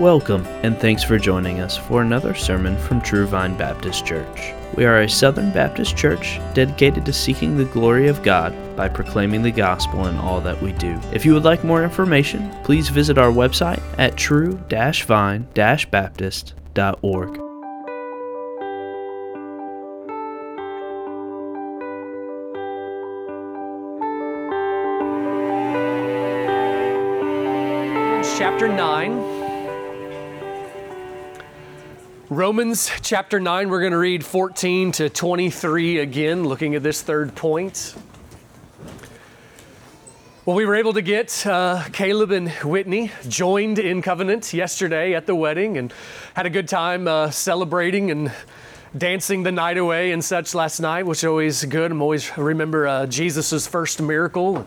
Welcome, and thanks for joining us for another sermon from True Vine Baptist Church. We are a Southern Baptist church dedicated to seeking the glory of God by proclaiming the gospel in all that we do. If you would like more information, please visit our website at true-vine-baptist.org. chapter 9. Romans chapter 9, we're going to read 14 to 23 again, looking at this third point. Well, we were able to get uh, Caleb and Whitney joined in covenant yesterday at the wedding and had a good time uh, celebrating and dancing the night away and such last night, which is always good. I'm always remember uh, Jesus' first miracle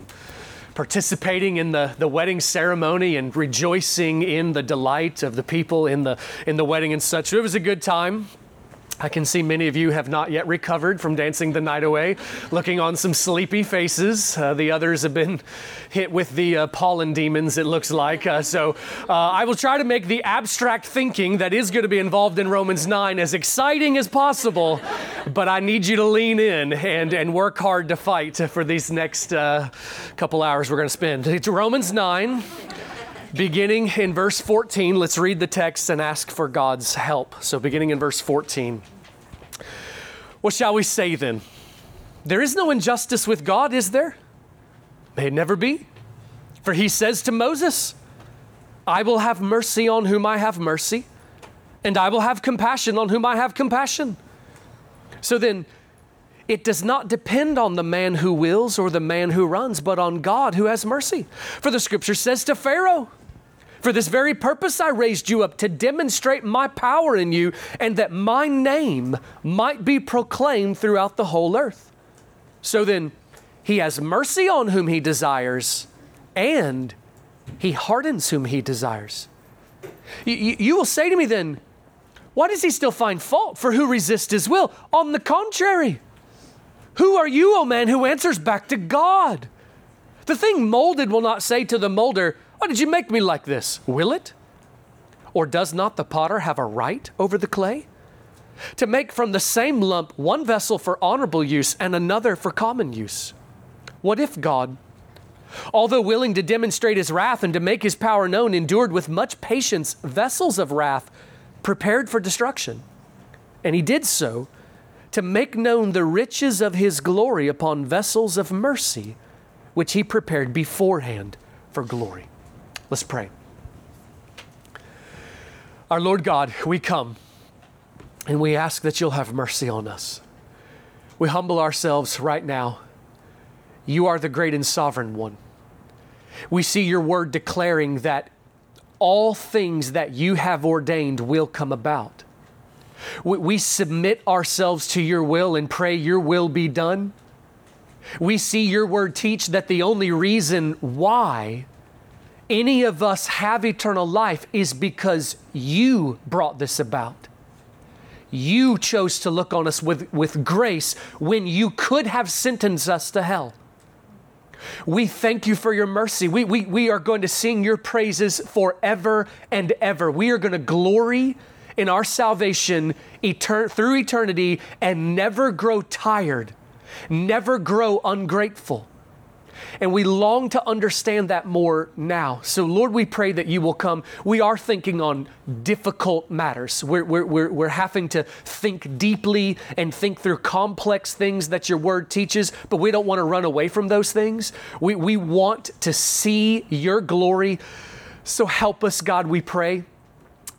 participating in the, the wedding ceremony and rejoicing in the delight of the people in the, in the wedding and such. It was a good time. I can see many of you have not yet recovered from dancing the night away, looking on some sleepy faces. Uh, the others have been hit with the uh, pollen demons, it looks like. Uh, so uh, I will try to make the abstract thinking that is going to be involved in Romans 9 as exciting as possible, but I need you to lean in and, and work hard to fight for these next uh, couple hours we're going to spend. It's Romans 9 beginning in verse 14, let's read the text and ask for God's help. So, beginning in verse 14, what shall we say then? There is no injustice with God, is there? May it never be. For he says to Moses, I will have mercy on whom I have mercy, and I will have compassion on whom I have compassion. So then, it does not depend on the man who wills or the man who runs, but on God who has mercy. For the scripture says to Pharaoh, for this very purpose I raised you up to demonstrate my power in you and that my name might be proclaimed throughout the whole earth. So then, he has mercy on whom he desires and he hardens whom he desires. You, you, you will say to me then, why does he still find fault for who resists his will? On the contrary, who are you, O oh man, who answers back to God? The thing molded will not say to the molder, why did you make me like this? Will it? Or does not the potter have a right over the clay? To make from the same lump one vessel for honorable use and another for common use. What if God, although willing to demonstrate his wrath and to make his power known, endured with much patience vessels of wrath prepared for destruction? And he did so to make known the riches of his glory upon vessels of mercy, which he prepared beforehand for glory. Let's pray. Our Lord God, we come and we ask that you'll have mercy on us. We humble ourselves right now. You are the great and sovereign one. We see your word declaring that all things that you have ordained will come about. We, submit ourselves to your will and pray your will be done. We see your word teach that the only reason why any of us have eternal life is because you brought this about. You chose to look on us with, with grace when you could have sentenced us to hell. We thank you for your mercy. We, we, we are going to sing your praises forever and ever. We are going to glory in our salvation etern- through eternity and never grow tired, never grow ungrateful. And we long to understand that more now. So, Lord, we pray that you will come. We are thinking on difficult matters. We're, we're, we're, we're having to think deeply and think through complex things that your word teaches, but we don't want to run away from those things. We, we want to see your glory. So, help us, God, we pray.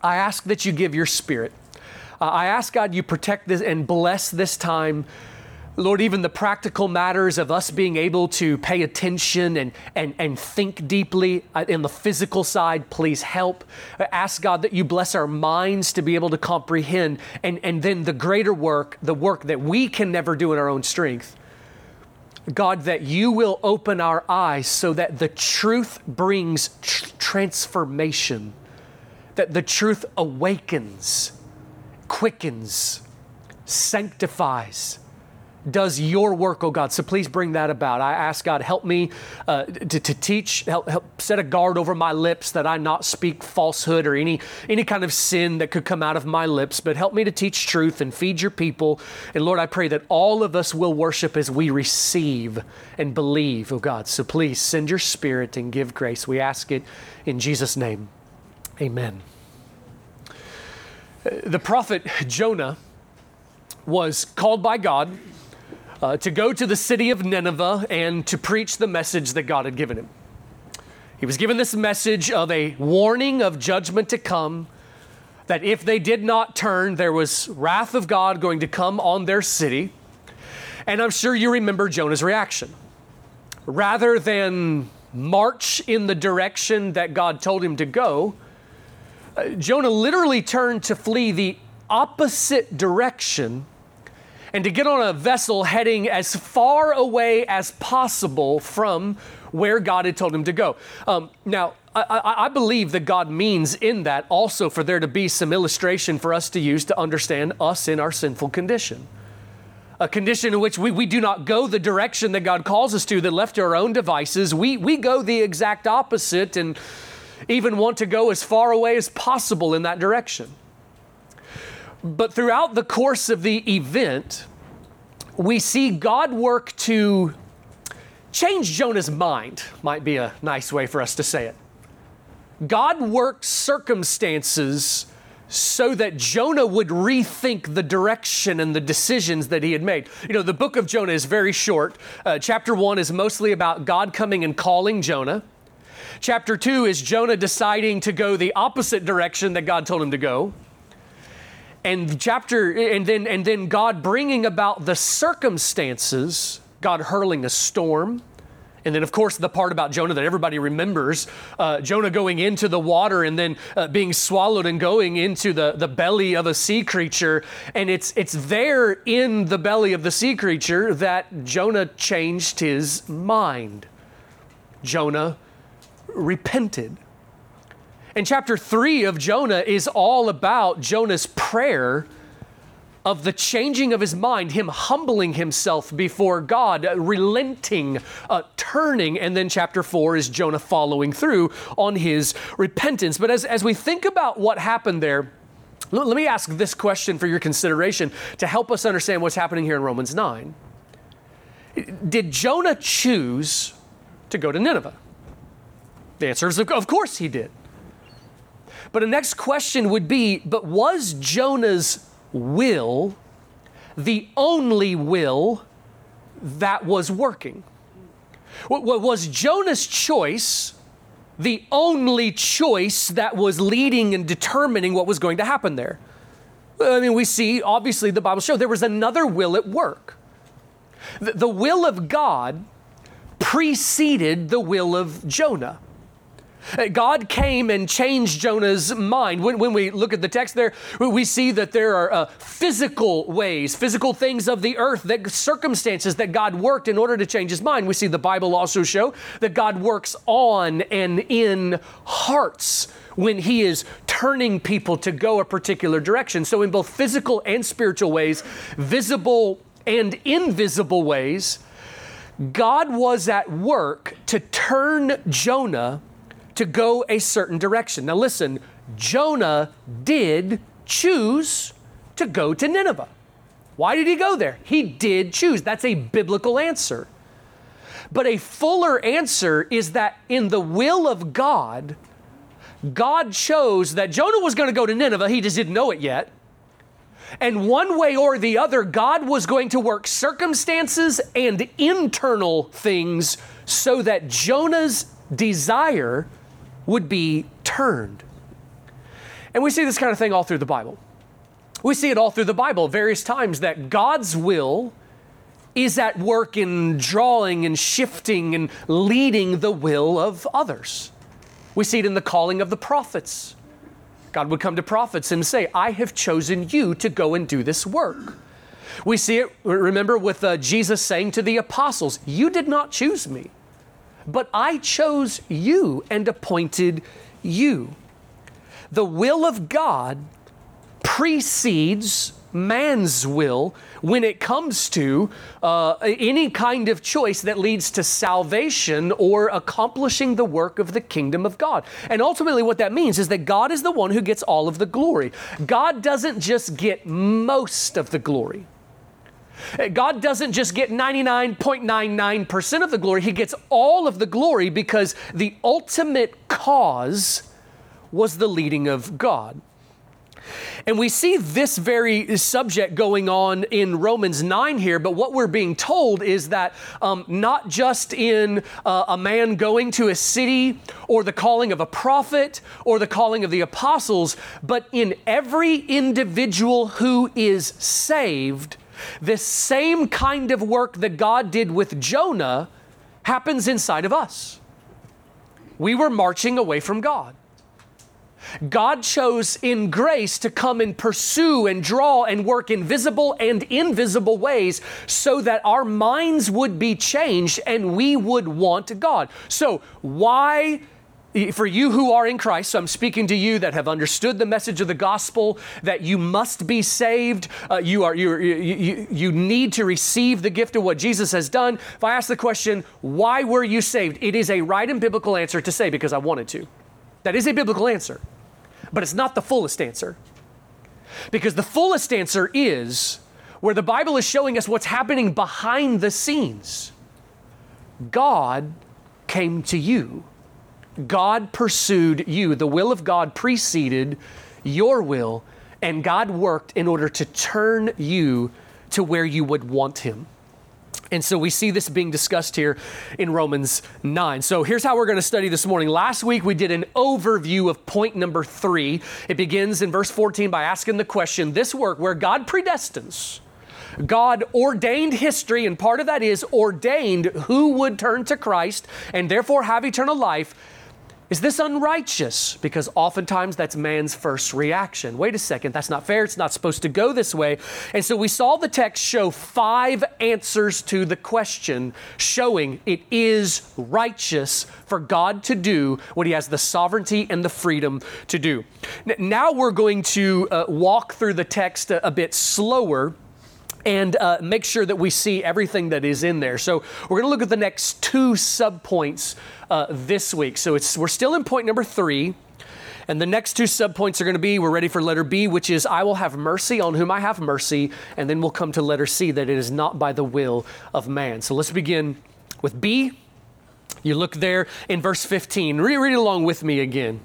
I ask that you give your spirit. Uh, I ask, God, you protect this and bless this time Lord, even the practical matters of us being able to pay attention and, and, and think deeply uh, in the physical side, please help. Ask God that you bless our minds to be able to comprehend, and, and then the greater work, the work that we can never do in our own strength. God, that you will open our eyes so that the truth brings tr- transformation, that the truth awakens, quickens, sanctifies does your work, oh God. So please bring that about. I ask God, help me uh, to, to teach, help, help set a guard over my lips that I not speak falsehood or any, any kind of sin that could come out of my lips, but help me to teach truth and feed your people. And Lord, I pray that all of us will worship as we receive and believe, oh God. So please send your spirit and give grace. We ask it in Jesus' name. Amen. The prophet Jonah was called by God uh, to go to the city of Nineveh and to preach the message that God had given him. He was given this message of a warning of judgment to come, that if they did not turn, there was wrath of God going to come on their city. And I'm sure you remember Jonah's reaction. Rather than march in the direction that God told him to go, uh, Jonah literally turned to flee the opposite direction and to get on a vessel heading as far away as possible from where God had told him to go. Um, now, I, I, believe that God means in that also for there to be some illustration for us to use to understand us in our sinful condition. A condition in which we, we do not go the direction that God calls us to, that left to our own devices. We, we go the exact opposite and even want to go as far away as possible in that direction. But throughout the course of the event, we see God work to change Jonah's mind, might be a nice way for us to say it. God worked circumstances so that Jonah would rethink the direction and the decisions that he had made. You know, the book of Jonah is very short. Uh, chapter one is mostly about God coming and calling Jonah. Chapter two is Jonah deciding to go the opposite direction that God told him to go and chapter and then and then God bringing about the circumstances, God hurling a storm. And then, of course, the part about Jonah that everybody remembers uh, Jonah going into the water and then uh, being swallowed and going into the, the belly of a sea creature. And it's, it's there in the belly of the sea creature that Jonah changed his mind. Jonah repented. And chapter three of Jonah is all about Jonah's prayer of the changing of his mind, him humbling himself before God, uh, relenting, uh, turning. And then chapter four is Jonah following through on his repentance. But as, as we think about what happened there, let, let me ask this question for your consideration to help us understand what's happening here in Romans 9. Did Jonah choose to go to Nineveh? The answer is, of course he did. But the next question would be but was Jonah's will the only will that was working? Was Jonah's choice the only choice that was leading and determining what was going to happen there? I mean, we see, obviously, the Bible shows there was another will at work. The will of God preceded the will of Jonah. God came and changed Jonah's mind. When, when we look at the text there, we see that there are uh, physical ways, physical things of the earth, that circumstances that God worked in order to change his mind. We see the Bible also show that God works on and in hearts when he is turning people to go a particular direction. So, in both physical and spiritual ways, visible and invisible ways, God was at work to turn Jonah to go a certain direction. Now, listen, Jonah did choose to go to Nineveh. Why did he go there? He did choose. That's a biblical answer. But a fuller answer is that in the will of God, God chose that Jonah was going to go to Nineveh. He just didn't know it yet. And one way or the other, God was going to work circumstances and internal things so that Jonah's desire would be turned. And we see this kind of thing all through the Bible. We see it all through the Bible, various times, that God's will is at work in drawing and shifting and leading the will of others. We see it in the calling of the prophets. God would come to prophets and say, I have chosen you to go and do this work. We see it, remember, with uh, Jesus saying to the apostles, You did not choose me, but I chose you and appointed you. The will of God precedes man's will when it comes to uh, any kind of choice that leads to salvation or accomplishing the work of the kingdom of God. And ultimately, what that means is that God is the one who gets all of the glory. God doesn't just get most of the glory. God doesn't just get 99.99% of the glory, He gets all of the glory because the ultimate cause was the leading of God. And we see this very subject going on in Romans 9 here, but what we're being told is that um, not just in uh, a man going to a city or the calling of a prophet or the calling of the apostles, but in every individual who is saved, this same kind of work that God did with Jonah happens inside of us. We were marching away from God. God chose in grace to come and pursue and draw and work in visible and invisible ways so that our minds would be changed and we would want God. So, why? For you who are in Christ, so I'm speaking to you that have understood the message of the gospel, that you must be saved. Uh, you, are, you, you, you need to receive the gift of what Jesus has done. If I ask the question, why were you saved? It is a right and biblical answer to say because I wanted to. That is a biblical answer but it's not the fullest answer. Because the fullest answer is where the Bible is showing us what's happening behind the scenes. God came to you. God pursued you. The will of God preceded your will, and God worked in order to turn you to where you would want Him. And so we see this being discussed here in Romans 9. So here's how we're going to study this morning. Last week we did an overview of point number three. It begins in verse 14 by asking the question this work where God predestines, God ordained history, and part of that is ordained who would turn to Christ and therefore have eternal life is this unrighteous? Because oftentimes that's man's first reaction. Wait a second, that's not fair. It's not supposed to go this way. And so we saw the text show five answers to the question, showing it is righteous for God to do what He has the sovereignty and the freedom to do. Now we're going to uh, walk through the text a, a bit slower and uh, make sure that we see everything that is in there. So we're going to look at the next two subpoints uh, this week. So it's we're still in point number three. And the next two subpoints are going to be we're ready for letter B, which is I will have mercy on whom I have mercy. And then we'll come to letter C, that it is not by the will of man. So let's begin with B. You look there in verse 15. Read, read along with me again.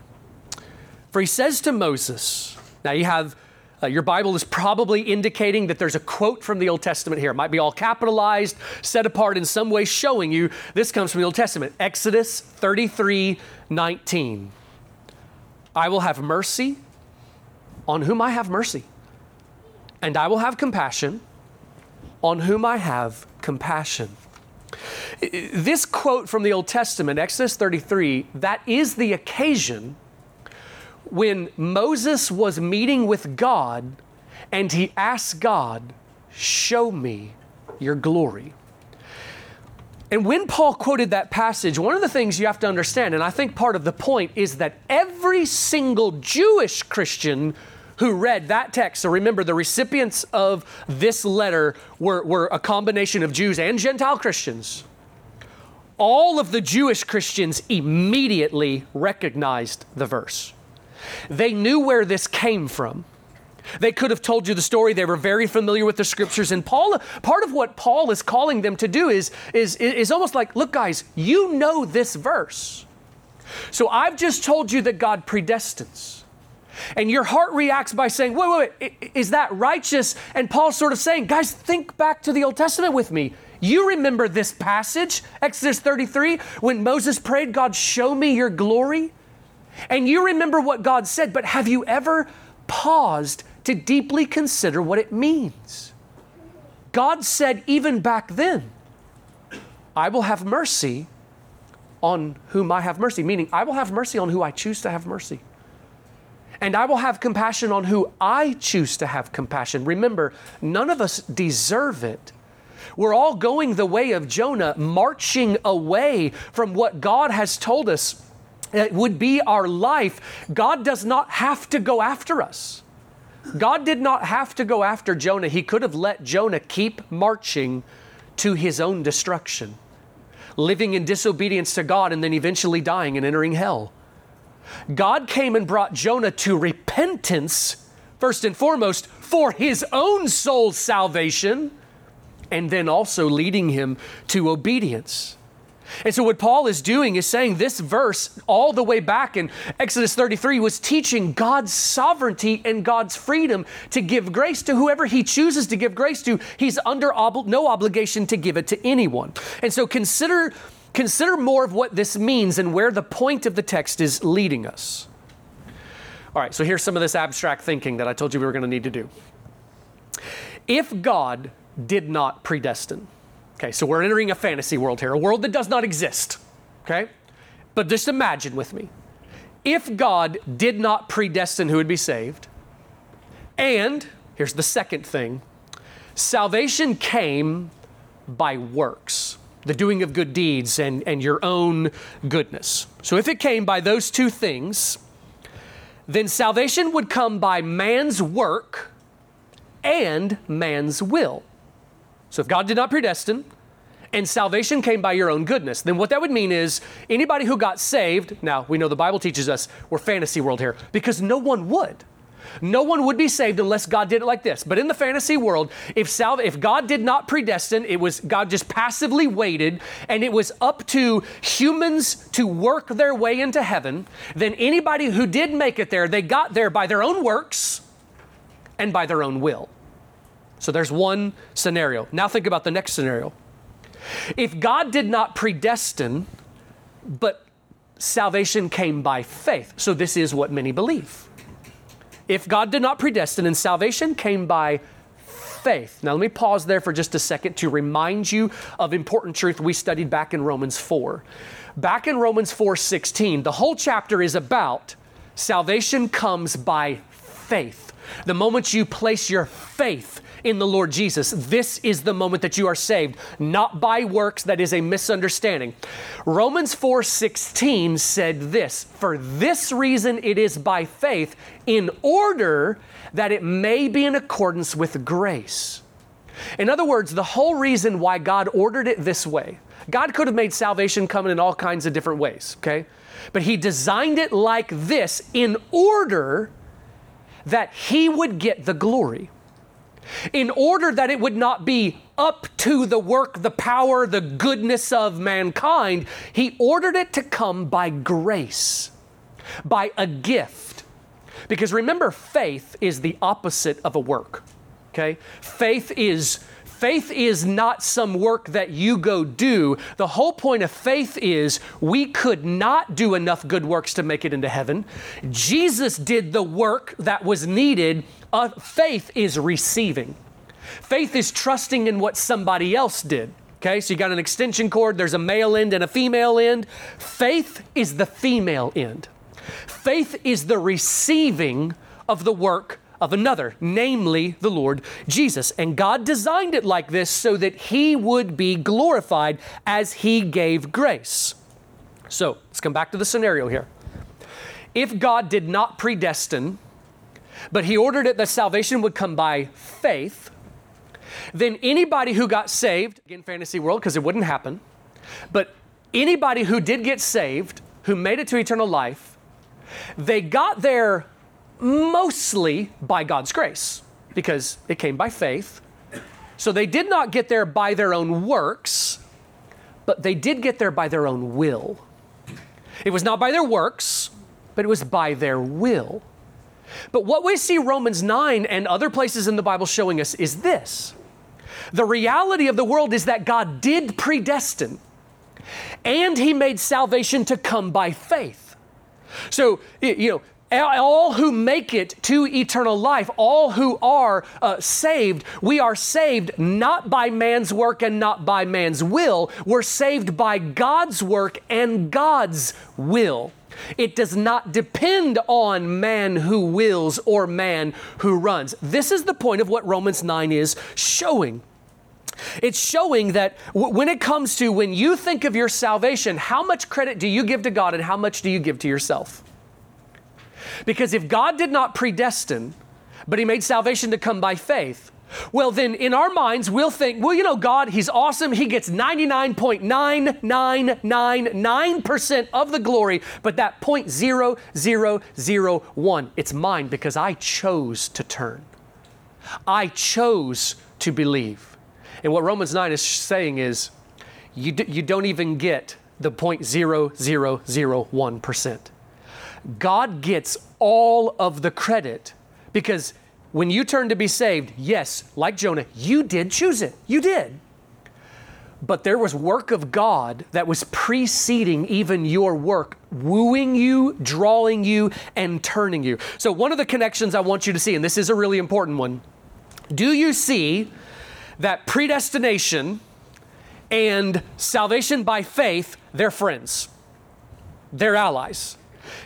For he says to Moses, now you have uh, your Bible is probably indicating that there's a quote from the Old Testament here. It might be all capitalized, set apart in some way, showing you this comes from the Old Testament. Exodus 33 19. I will have mercy on whom I have mercy, and I will have compassion on whom I have compassion. This quote from the Old Testament, Exodus 33, that is the occasion when Moses was meeting with God and he asked God, Show me your glory. And when Paul quoted that passage, one of the things you have to understand, and I think part of the point, is that every single Jewish Christian who read that text, so remember the recipients of this letter were, were a combination of Jews and Gentile Christians. All of the Jewish Christians immediately recognized the verse. They knew where this came from. They could have told you the story. They were very familiar with the scriptures. And Paul, part of what Paul is calling them to do is, is, is almost like, look, guys, you know this verse. So I've just told you that God predestines. And your heart reacts by saying, wait, wait, wait, is that righteous? And Paul's sort of saying, guys, think back to the Old Testament with me. You remember this passage, Exodus 33, when Moses prayed, God, show me your glory? And you remember what God said, but have you ever paused to deeply consider what it means? God said, even back then, I will have mercy on whom I have mercy, meaning I will have mercy on who I choose to have mercy. And I will have compassion on who I choose to have compassion. Remember, none of us deserve it. We're all going the way of Jonah, marching away from what God has told us it would be our life, God does not have to go after us. God did not have to go after Jonah. He could have let Jonah keep marching to his own destruction, living in disobedience to God and then eventually dying and entering hell. God came and brought Jonah to repentance, first and foremost, for his own soul's salvation, and then also leading him to obedience. And so, what Paul is doing is saying this verse, all the way back in Exodus 33, was teaching God's sovereignty and God's freedom to give grace to whoever He chooses to give grace to. He's under ob- no obligation to give it to anyone. And so, consider, consider more of what this means and where the point of the text is leading us. All right, so here's some of this abstract thinking that I told you we were going to need to do. If God did not predestine, Okay, so we're entering a fantasy world here, a world that does not exist. Okay? But just imagine with me. If God did not predestine who would be saved, and here's the second thing salvation came by works, the doing of good deeds and, and your own goodness. So if it came by those two things, then salvation would come by man's work and man's will. So if God did not predestine, and salvation came by your own goodness, then what that would mean is anybody who got saved, now we know the Bible teaches us we're fantasy world here, because no one would. No one would be saved unless God did it like this. But in the fantasy world, if if God did not predestine, it was God just passively waited, and it was up to humans to work their way into heaven. Then anybody who did make it there, they got there by their own works and by their own will. So there's one scenario. Now think about the next scenario. If God did not predestine, but salvation came by faith, so this is what many believe. If God did not predestine and salvation came by faith. Now, let me pause there for just a second to remind you of important truth we studied back in Romans 4. Back in Romans 4 16, the whole chapter is about salvation comes by faith. The moment you place your faith in the Lord Jesus. This is the moment that you are saved, not by works, that is a misunderstanding. Romans 4:16 said this, "For this reason it is by faith, in order that it may be in accordance with grace." In other words, the whole reason why God ordered it this way, God could have made salvation come in all kinds of different ways, okay? But He designed it like this in order that He would get the glory in order that it would not be up to the work, the power, the goodness of mankind, he ordered it to come by grace, by a gift. Because remember, faith is the opposite of a work. Okay? Faith is faith is not some work that you go do. The whole point of faith is we could not do enough good works to make it into heaven. Jesus did the work that was needed uh, faith is receiving. Faith is trusting in what somebody else did. Okay, so you got an extension cord, there's a male end and a female end. Faith is the female end. Faith is the receiving of the work of another, namely the Lord Jesus. And God designed it like this so that He would be glorified as He gave grace. So let's come back to the scenario here. If God did not predestine but he ordered it that salvation would come by faith. Then anybody who got saved, again, fantasy world, because it wouldn't happen, but anybody who did get saved, who made it to eternal life, they got there mostly by God's grace because it came by faith. So they did not get there by their own works, but they did get there by their own will. It was not by their works, but it was by their will. But what we see Romans 9 and other places in the Bible showing us is this the reality of the world is that God did predestine, and He made salvation to come by faith. So, you know, all who make it to eternal life, all who are uh, saved, we are saved not by man's work and not by man's will. We're saved by God's work and God's will. It does not depend on man who wills or man who runs. This is the point of what Romans 9 is showing. It's showing that w- when it comes to when you think of your salvation, how much credit do you give to God and how much do you give to yourself? Because if God did not predestine, but he made salvation to come by faith. Well, then in our minds, we'll think, well, you know, God, He's awesome. He gets 99.9999% of the glory, but that 0.0001, it's mine because I chose to turn. I chose to believe. And what Romans 9 is saying is, you, d- you don't even get the 0.0001%. God gets all of the credit because when you turn to be saved, yes, like Jonah, you did choose it. You did. But there was work of God that was preceding even your work, wooing you, drawing you, and turning you. So, one of the connections I want you to see, and this is a really important one do you see that predestination and salvation by faith, they're friends, they're allies,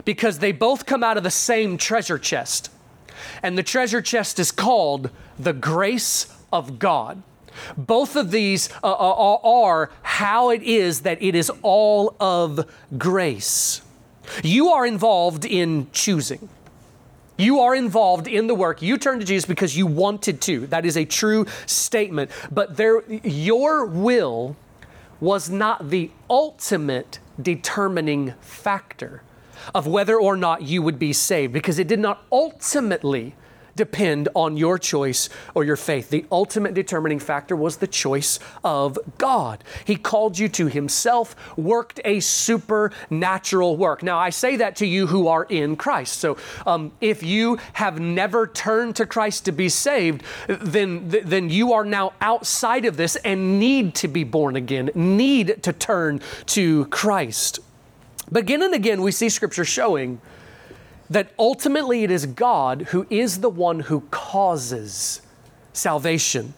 because they both come out of the same treasure chest. And the treasure chest is called the grace of God. Both of these uh, uh, are how it is that it is all of grace. You are involved in choosing. You are involved in the work. You turned to Jesus because you wanted to. That is a true statement. But there, your will was not the ultimate determining factor of whether or not you would be saved because it did not ultimately depend on your choice or your faith. The ultimate determining factor was the choice of God. He called you to Himself, worked a supernatural work. Now, I say that to you who are in Christ. So, um, if you have never turned to Christ to be saved, then, then you are now outside of this and need to be born again, need to turn to Christ. But again and again, we see Scripture showing that ultimately it is God who is the one who causes salvation.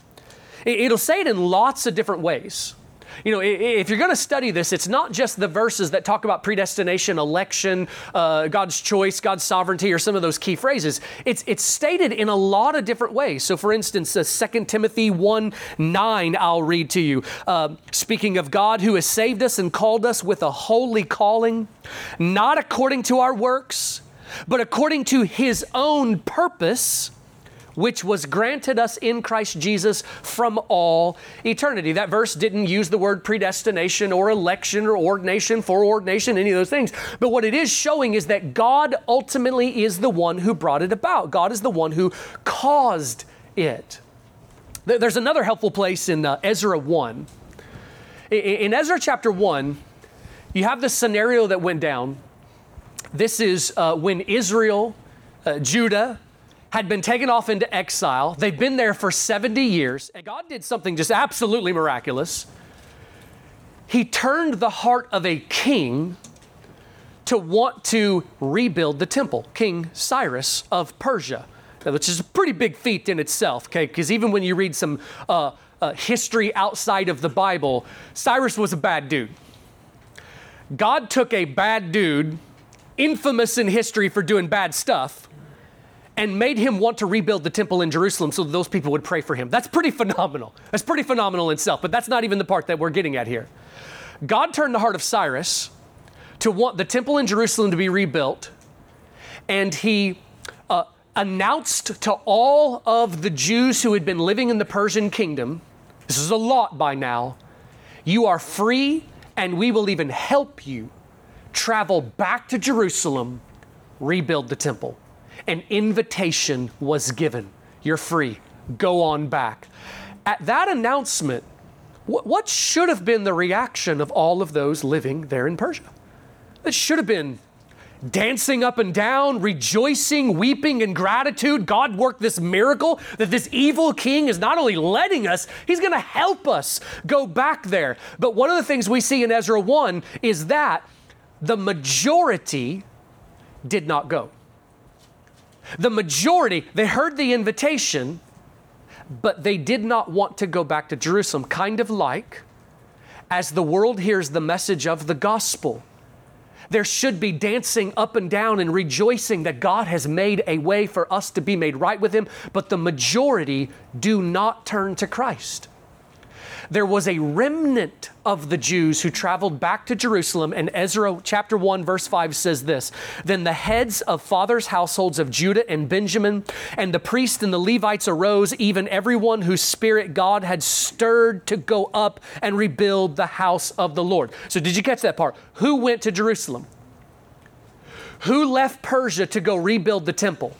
It'll say it in lots of different ways. You know, if you're going to study this, it's not just the verses that talk about predestination, election, uh, God's choice, God's sovereignty, or some of those key phrases. It's, it's stated in a lot of different ways. So, for instance, uh, 2 Timothy 1 9, I'll read to you. Uh, speaking of God who has saved us and called us with a holy calling, not according to our works but according to his own purpose, which was granted us in Christ Jesus from all eternity. That verse didn't use the word predestination or election or ordination, foreordination, any of those things. But what it is showing is that God ultimately is the one who brought it about. God is the one who caused it. There's another helpful place in uh, Ezra 1. In Ezra chapter 1, you have the scenario that went down this is uh, when Israel, uh, Judah, had been taken off into exile. They've been there for 70 years, and God did something just absolutely miraculous. He turned the heart of a king to want to rebuild the temple, King Cyrus of Persia, which is a pretty big feat in itself, okay? Because even when you read some uh, uh, history outside of the Bible, Cyrus was a bad dude. God took a bad dude infamous in history for doing bad stuff, and made him want to rebuild the temple in Jerusalem so those people would pray for him. That's pretty phenomenal. That's pretty phenomenal in itself, but that's not even the part that we're getting at here. God turned the heart of Cyrus to want the temple in Jerusalem to be rebuilt, and he uh, announced to all of the Jews who had been living in the Persian kingdom this is a lot by now you are free, and we will even help you travel back to Jerusalem, rebuild the temple. An invitation was given. You're free. Go on back. At that announcement, what should have been the reaction of all of those living there in Persia? It should have been dancing up and down, rejoicing, weeping in gratitude. God worked this miracle that this evil king is not only letting us, he's going to help us go back there. But one of the things we see in Ezra 1 is that the majority did not go. The majority, they heard the invitation, but they did not want to go back to Jerusalem, kind of like as the world hears the message of the gospel. There should be dancing up and down and rejoicing that God has made a way for us to be made right with Him, but the majority do not turn to Christ. There was a remnant of the Jews who traveled back to Jerusalem. And Ezra chapter 1, verse 5 says this Then the heads of fathers' households of Judah and Benjamin, and the priests and the Levites arose, even everyone whose spirit God had stirred to go up and rebuild the house of the Lord. So, did you catch that part? Who went to Jerusalem? Who left Persia to go rebuild the temple?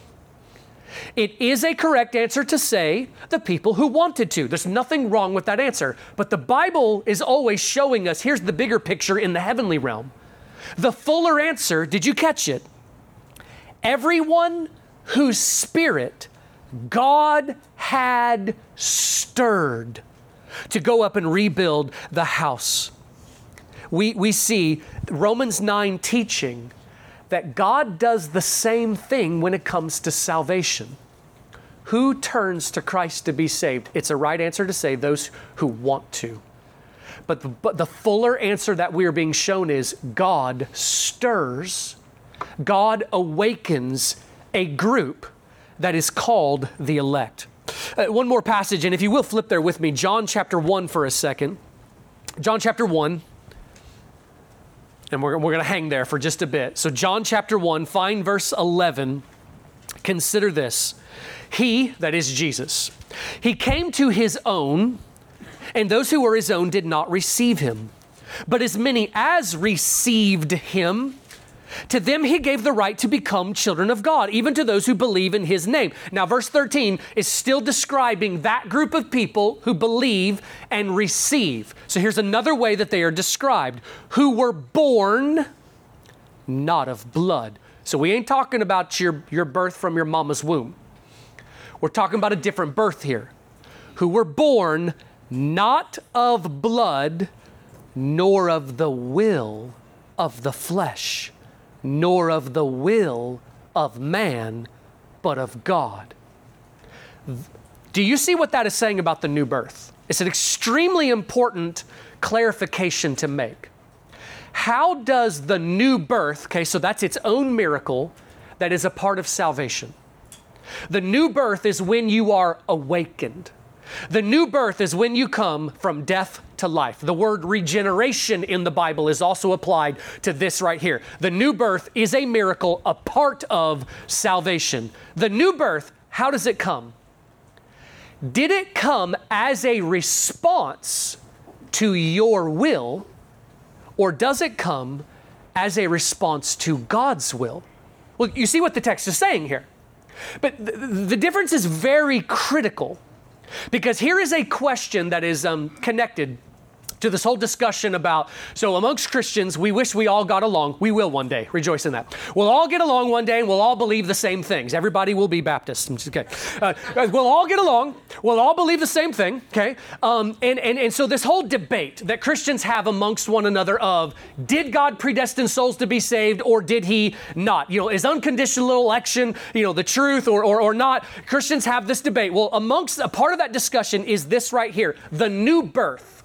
It is a correct answer to say the people who wanted to. There's nothing wrong with that answer. But the Bible is always showing us here's the bigger picture in the heavenly realm. The fuller answer, did you catch it? Everyone whose spirit God had stirred to go up and rebuild the house. We, we see Romans 9 teaching that God does the same thing when it comes to salvation. Who turns to Christ to be saved? It's a right answer to say those who want to. But the, but the fuller answer that we are being shown is God stirs, God awakens a group that is called the elect. Uh, one more passage, and if you will flip there with me, John chapter 1 for a second. John chapter 1. And we're, we're going to hang there for just a bit. So, John chapter 1, find verse 11. Consider this. He, that is Jesus, he came to his own, and those who were his own did not receive him. But as many as received him, to them he gave the right to become children of God, even to those who believe in his name. Now, verse 13 is still describing that group of people who believe and receive. So here's another way that they are described who were born not of blood. So we ain't talking about your, your birth from your mama's womb. We're talking about a different birth here. Who were born not of blood, nor of the will of the flesh nor of the will of man, but of God. Do you see what that is saying about the new birth? It's an extremely important clarification to make. How does the new birth, okay, so that's its own miracle that is a part of salvation. The new birth is when you are awakened. The new birth is when you come from death to life. The word regeneration in the Bible is also applied to this right here. The new birth is a miracle, a part of salvation. The new birth, how does it come? Did it come as a response to your will, or does it come as a response to God's will? Well, you see what the text is saying here. But the, the difference is very critical because here is a question that is um, connected to this whole discussion about so amongst Christians, we wish we all got along. We will one day. Rejoice in that. We'll all get along one day and we'll all believe the same things. Everybody will be Baptist. Okay. Uh, uh, we'll all get along. We'll all believe the same thing. Okay. Um, and, and, and so this whole debate that Christians have amongst one another of did God predestine souls to be saved or did he not? You know, is unconditional election, you know, the truth or, or, or not? Christians have this debate. Well, amongst a part of that discussion is this right here the new birth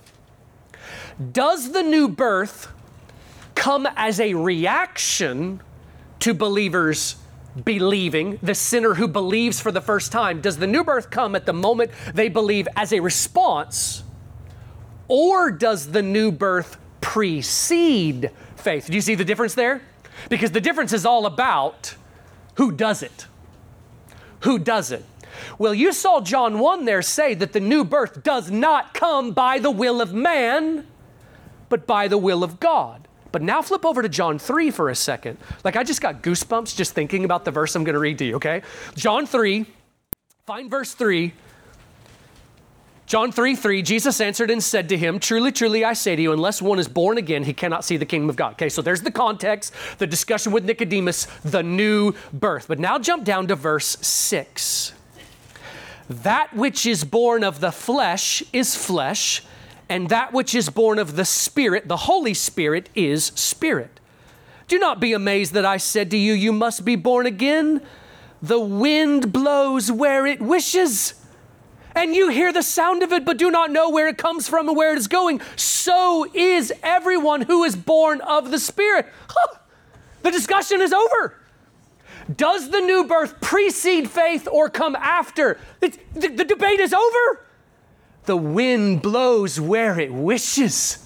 does the new birth come as a reaction to believers believing, the sinner who believes for the first time? Does the new birth come at the moment they believe as a response? Or does the new birth precede faith? Do you see the difference there? Because the difference is all about who does it. Who does it? Well, you saw John 1 there say that the new birth does not come by the will of man, but by the will of God. But now flip over to John 3 for a second. Like I just got goosebumps just thinking about the verse I'm going to read to you, okay? John 3, find verse 3. John 3 3, Jesus answered and said to him, Truly, truly, I say to you, unless one is born again, he cannot see the kingdom of God. Okay, so there's the context, the discussion with Nicodemus, the new birth. But now jump down to verse 6. That which is born of the flesh is flesh and that which is born of the Spirit, the Holy Spirit, is spirit. Do not be amazed that I said to you, You must be born again. The wind blows where it wishes, and you hear the sound of it, but do not know where it comes from and where it is going. So is everyone who is born of the Spirit. Huh. The discussion is over. Does the new birth precede faith or come after? the, the debate is over. The wind blows where it wishes.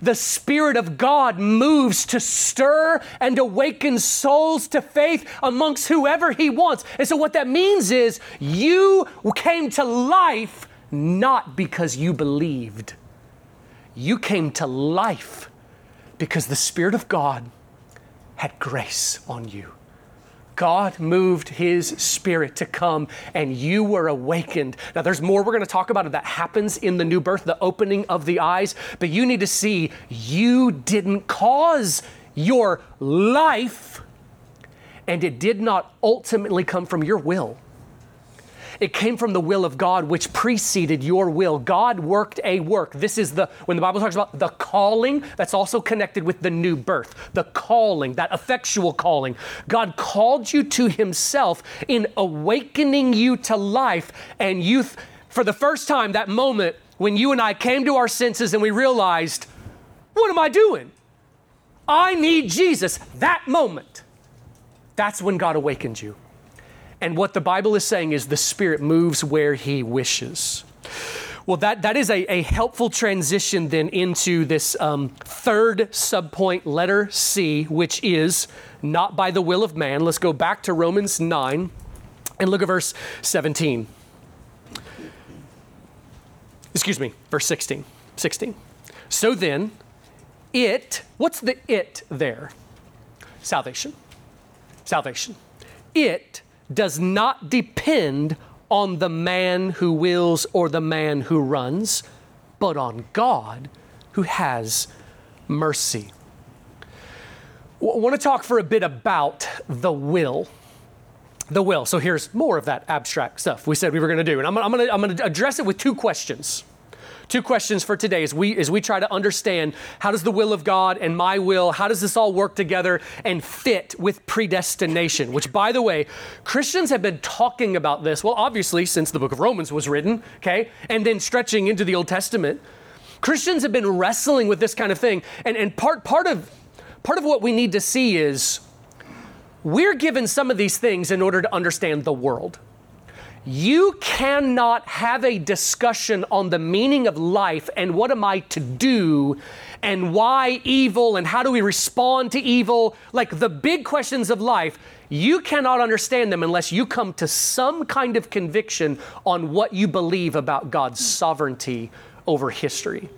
The Spirit of God moves to stir and awaken souls to faith amongst whoever He wants. And so, what that means is you came to life not because you believed, you came to life because the Spirit of God had grace on you. God moved His Spirit to come and you were awakened. Now, there's more we're going to talk about that happens in the new birth, the opening of the eyes, but you need to see you didn't cause your life, and it did not ultimately come from your will. It came from the will of God, which preceded your will. God worked a work. This is the, when the Bible talks about the calling, that's also connected with the new birth. The calling, that effectual calling. God called you to Himself in awakening you to life. And you, for the first time, that moment when you and I came to our senses and we realized, what am I doing? I need Jesus. That moment, that's when God awakened you. And what the Bible is saying is the Spirit moves where He wishes. Well, that, that is a, a helpful transition then into this um, third subpoint, letter C, which is not by the will of man. Let's go back to Romans 9 and look at verse 17. Excuse me, verse 16. 16. So then, it, what's the it there? Salvation. Salvation. It does not depend on the man who wills or the man who runs, but on God who has mercy. I want to talk for a bit about the will. The will. So here's more of that abstract stuff we said we were going to do. And I'm, I'm going to, I'm going to address it with two questions two questions for today as we as we try to understand how does the will of God and my will, how does this all work together and fit with predestination? Which by the way, Christians have been talking about this, well, obviously since the book of Romans was written, okay, and then stretching into the Old Testament. Christians have been wrestling with this kind of thing. And, and part part of part of what we need to see is we're given some of these things in order to understand the world. You cannot have a discussion on the meaning of life and what am I to do and why evil and how do we respond to evil, like the big questions of life. You cannot understand them unless you come to some kind of conviction on what you believe about God's sovereignty over history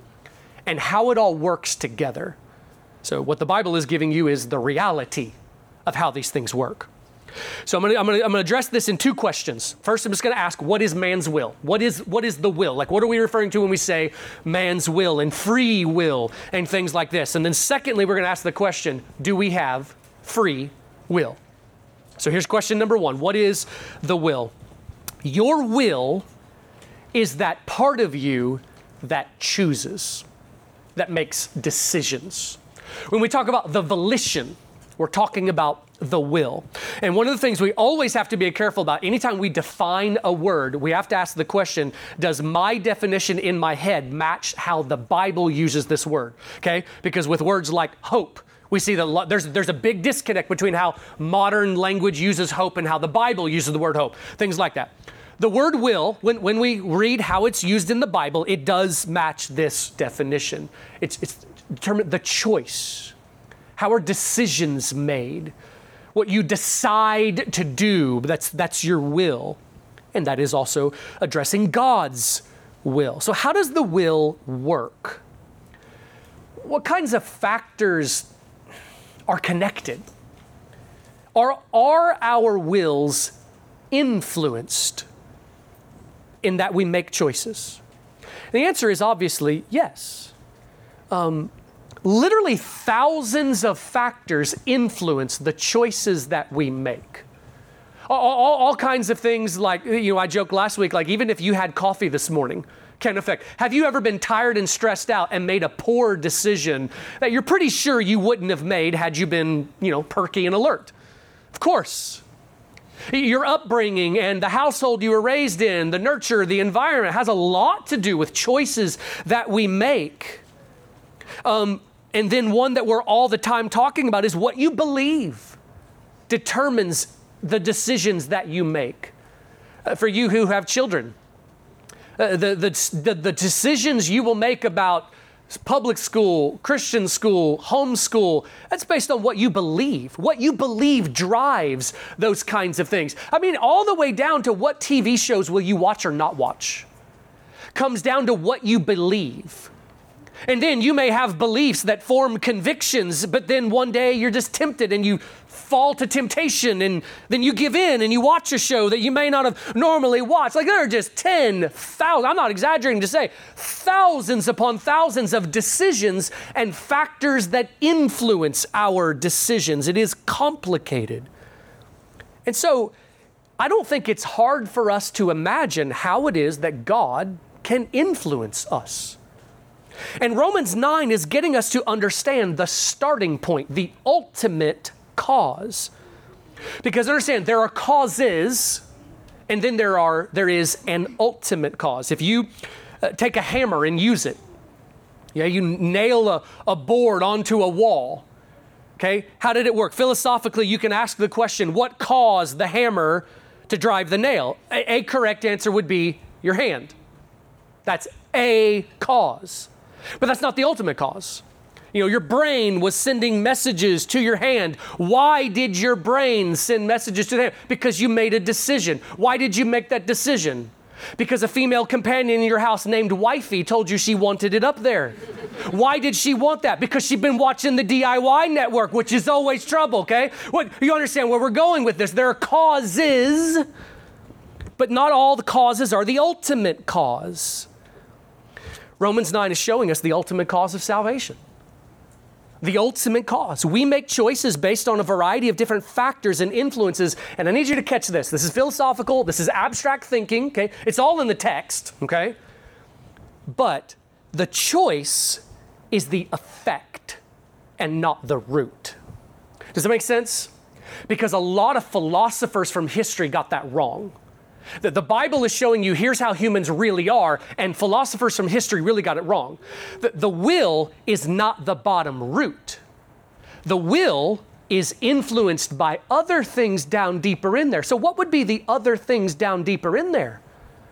and how it all works together. So, what the Bible is giving you is the reality of how these things work. So I'm to I'm gonna, I'm gonna address this in two questions. First, I'm just to ask, what is man's will? What is, what is the will? Like, what are we referring to when we say man's will and free will and things like this? And then secondly, we're to ask the question, do we have free will? So here's question number one. What is the will? Your will is that part of you that chooses, that makes decisions. When we talk about the volition, we're talking about the will. And one of the things we always have to be careful about, anytime we define a word, we have to ask the question Does my definition in my head match how the Bible uses this word? Okay? Because with words like hope, we see that there's, there's a big disconnect between how modern language uses hope and how the Bible uses the word hope, things like that. The word will, when, when we read how it's used in the Bible, it does match this definition. It's, it's determined the choice. How are decisions made? What you decide to do. That's, that's your will. And that is also addressing God's will. So, how does the will work? What kinds of factors are connected? Are, are our wills influenced in that we make choices? The answer is obviously yes. Um, literally thousands of factors influence the choices that we make. All, all, all, kinds of things like, you know, I joked last week, like even if you had coffee this morning, can affect. Have you ever been tired and stressed out and made a poor decision that you're pretty sure you wouldn't have made had you been, you know, perky and alert? Of course. Your upbringing and the household you were raised in, the nurture, the environment has a lot to do with choices that we make. Um, and then one that we're all the time talking about is what you believe determines the decisions that you make. Uh, for you who have children, uh, the, the, the, the decisions you will make about public school, Christian school, homeschool, that's based on what you believe. What you believe drives those kinds of things. I mean, all the way down to what TV shows will you watch or not watch comes down to what you believe. And then you may have beliefs that form convictions, but then one day you're just tempted and you fall to temptation and then you give in and you watch a show that you may not have normally watched. Like there are just 10,000, I'm not exaggerating to say, thousands upon thousands of decisions and factors that influence our decisions. It is complicated. And so I don't think it's hard for us to imagine how it is that God can influence us. And Romans 9 is getting us to understand the starting point, the ultimate cause. Because understand, there are causes, and then there are there is an ultimate cause. If you uh, take a hammer and use it, yeah, you nail a, a board onto a wall. Okay, how did it work? Philosophically, you can ask the question, what caused the hammer to drive the nail? A, a correct answer would be your hand. That's a cause. But that's not the ultimate cause. You know, your brain was sending messages to your hand. Why did your brain send messages to the hand? Because you made a decision. Why did you make that decision? Because a female companion in your house named Wifey told you she wanted it up there. Why did she want that? Because she'd been watching the DIY network, which is always trouble, okay? What you understand where we're going with this. There are causes, but not all the causes are the ultimate cause. Romans 9 is showing us the ultimate cause of salvation the ultimate cause. We make choices based on a variety of different factors and influences. And I need you to catch this. This is philosophical, this is abstract thinking, okay? It's all in the text, okay? But the choice is the effect and not the root. Does that make sense? Because a lot of philosophers from history got that wrong. That the Bible is showing you here's how humans really are, and philosophers from history really got it wrong. The, the will is not the bottom root. The will is influenced by other things down deeper in there. So, what would be the other things down deeper in there?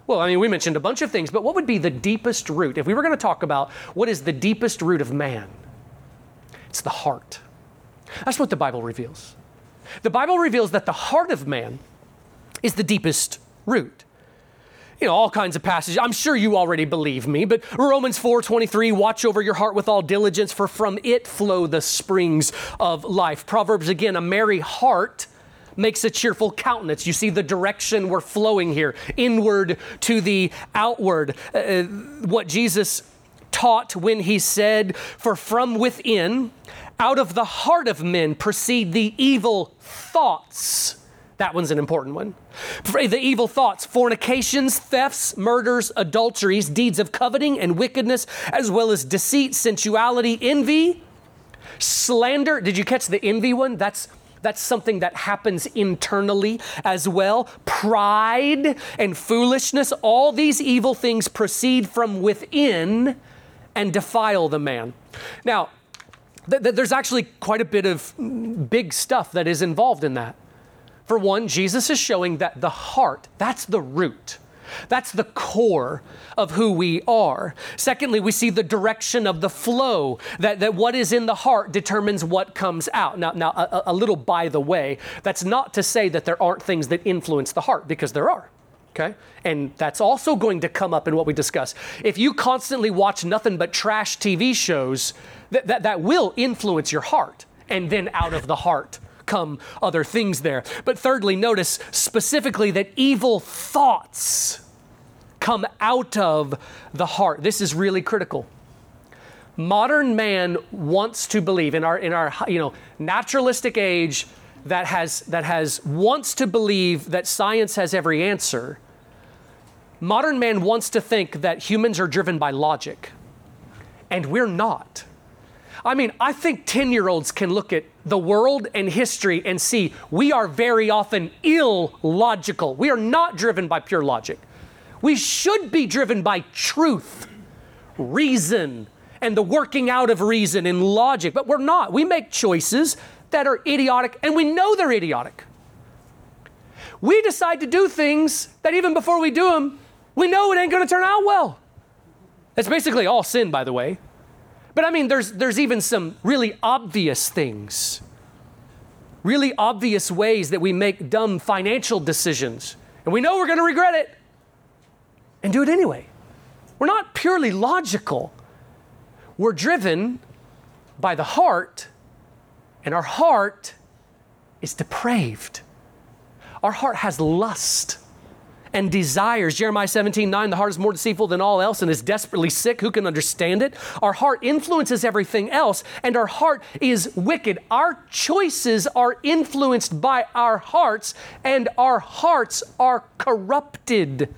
Well, I mean, we mentioned a bunch of things, but what would be the deepest root? If we were going to talk about what is the deepest root of man, it's the heart. That's what the Bible reveals. The Bible reveals that the heart of man is the deepest root. You know, all kinds of passages. I'm sure you already believe me, but Romans 4:23, watch over your heart with all diligence, for from it flow the springs of life. Proverbs again, a merry heart makes a cheerful countenance. You see the direction we're flowing here, inward to the outward. Uh, uh what Jesus taught when he said, For from within, out of the heart of men proceed the evil thoughts that one's an important one. The evil thoughts, fornications, thefts, murders, adulteries, deeds of coveting and wickedness, as well as deceit, sensuality, envy, slander. Did you catch the envy one? That's that's something that happens internally as well. Pride and foolishness, all these evil things proceed from within and defile the man. Now, th- th- there's actually quite a bit of big stuff that is involved in that. For one, Jesus is showing that the heart, that's the root. That's the core of who we are. Secondly, we see the direction of the flow, that, that what is in the heart determines what comes out. Now, now a, a little by the way, that's not to say that there aren't things that influence the heart, because there are. Okay? And that's also going to come up in what we discuss. If you constantly watch nothing but trash TV shows, that, that, that will influence your heart. And then out of the heart come other things there. But thirdly, notice specifically that evil thoughts come out of the heart. This is really critical. Modern man wants to believe in our in our you know naturalistic age that has that has wants to believe that science has every answer. Modern man wants to think that humans are driven by logic. And we're not. I mean, I think 10 year olds can look at the world and history and see we are very often illogical. We are not driven by pure logic. We should be driven by truth, reason, and the working out of reason and logic, but we're not. We make choices that are idiotic, and we know they're idiotic. We decide to do things that even before we do them, We know it ain't going to turn out well. That's basically all sin, by the way. But I mean, there's, there's even some really obvious things, really obvious ways that we make dumb financial decisions. And we know we're going to regret it and do it anyway. We're not purely logical, we're driven by the heart, and our heart is depraved. Our heart has lust and desires. Jeremiah 17, 9, the heart is more deceitful than all else and is desperately sick. Who can understand it? Our heart influences everything else, and our heart is wicked. Our choices are influenced by our hearts, and our hearts are corrupted.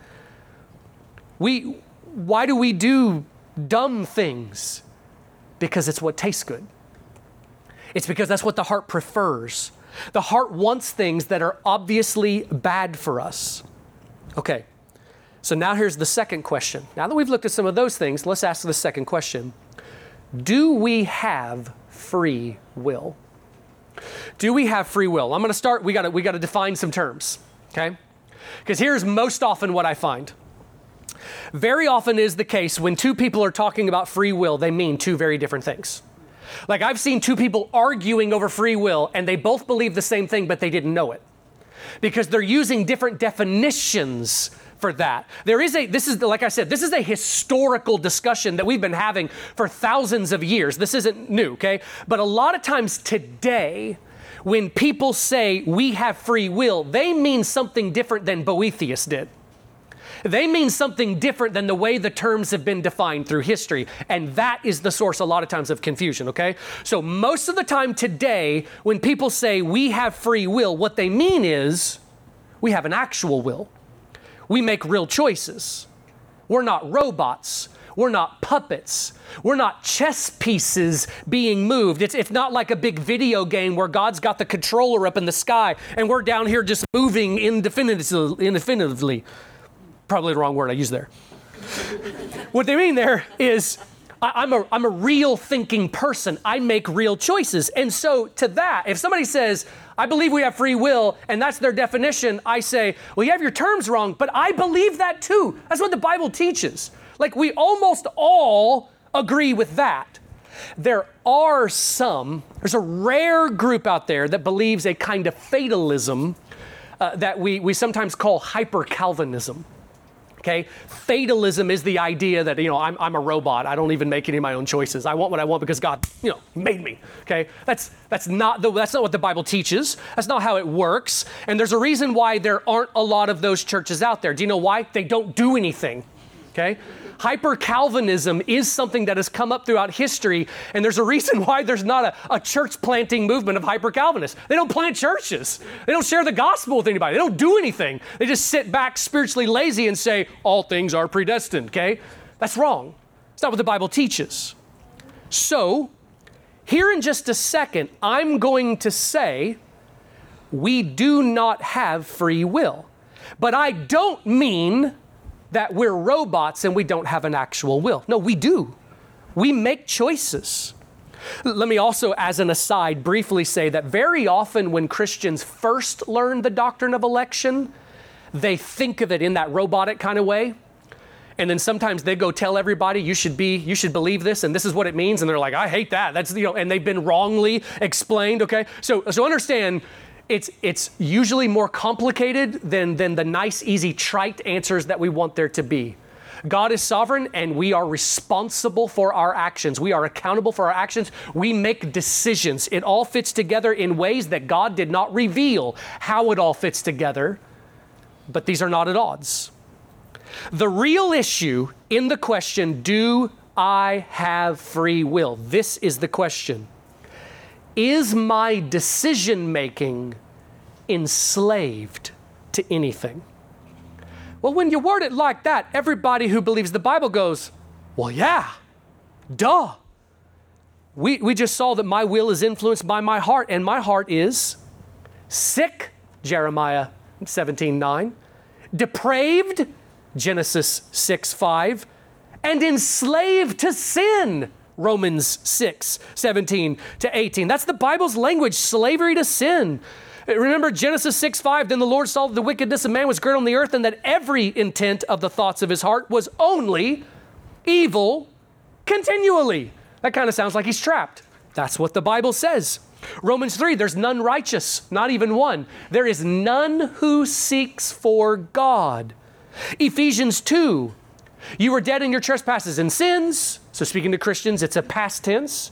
We, why do we do dumb things? Because it's what tastes good. It's because that's what the heart prefers. The heart wants things that are obviously bad for us. Okay, so now here's the second question. Now that we've looked at some of those things, let's ask the second question Do we have free will? Do we have free will? I'm going to start, we got to we got to define some terms, okay? Because here's most often what I find. Very often is the case when two people are talking about free will, they mean two very different things. Like I've seen two people arguing over free will and they both believe the same thing, but they didn't know it because they're using different definitions for that. There is a, this is, like I said, this is a historical discussion that we've been having for thousands of years. This isn't new, okay? But a lot of times today, when people say we have free will, they mean something different than Boethius did. They mean something different than the way the terms have been defined through history. And that is the source a lot of times of confusion, okay? So, most of the time today, when people say we have free will, what they mean is we have an actual will. We make real choices. We're not robots. We're not puppets. We're not chess pieces being moved. It's, it's not like a big video game where God's got the controller up in the sky and we're down here just moving indefinitely. Probably the wrong word I used there. what they mean there is I, am a, I'm a real thinking person. I make real choices. And so, to that, if somebody says, I believe we have free will, and that's their definition, I say, well, you have your terms wrong, but I believe that too. That's what the Bible teaches. Like, we almost all agree with that. There are some, there's a rare group out there that believes a kind of fatalism uh, that we, we sometimes call hyper Calvinism. Okay? Fatalism is the idea that, you know, I'm, I'm a robot. I don't even make any of my own choices. I want what I want because God, you know, made me. Okay? That's, that's, not the, that's not what the Bible teaches. That's not how it works. And there's a reason why there aren't a lot of those churches out there. Do you know why? They don't do anything. Okay? Hyper Calvinism is something that has come up throughout history, and there's a reason why there's not a, a church planting movement of hyper Calvinists. They don't plant churches, they don't share the gospel with anybody, they don't do anything. They just sit back spiritually lazy and say, All things are predestined, okay? That's wrong. It's not what the Bible teaches. So, here in just a second, I'm going to say, we do not have free will. But I don't mean that we're robots and we don't have an actual will. No, we do. We make choices. Let me also, as an aside, briefly say that very often when Christians first learn the doctrine of election, they think of it in that robotic kind of way. And then sometimes they go tell everybody you should be, you should believe this, and this is what it means. And they're like, I hate that. That's you know, and they've been wrongly explained. Okay, so so understand it's, it's usually more complicated than, than the nice, easy, trite answers that we want there to be. God is sovereign and we are responsible for our actions. We are accountable for our actions. We make decisions. It all fits together in ways that God did not reveal how it all fits together, but these are not at odds. The real issue in the question, do I have free will? This is the question. Is my decision making enslaved to anything? Well, when you word it like that, everybody who believes the Bible goes, Well, yeah, duh. We, we just saw that my will is influenced by my heart, and my heart is sick, Jeremiah 17 9, depraved, Genesis 6 5, and enslaved to sin, Romans 6, 17 to 18. That's the Bible's language, slavery to sin. Remember Genesis 6 5, then the Lord saw that the wickedness of man was great on the earth, and that every intent of the thoughts of his heart was only evil continually. That kind of sounds like he's trapped. That's what the Bible says. Romans 3, there's none righteous, not even one. There is none who seeks for God. Ephesians 2, you were dead in your trespasses and sins. So, speaking to Christians, it's a past tense.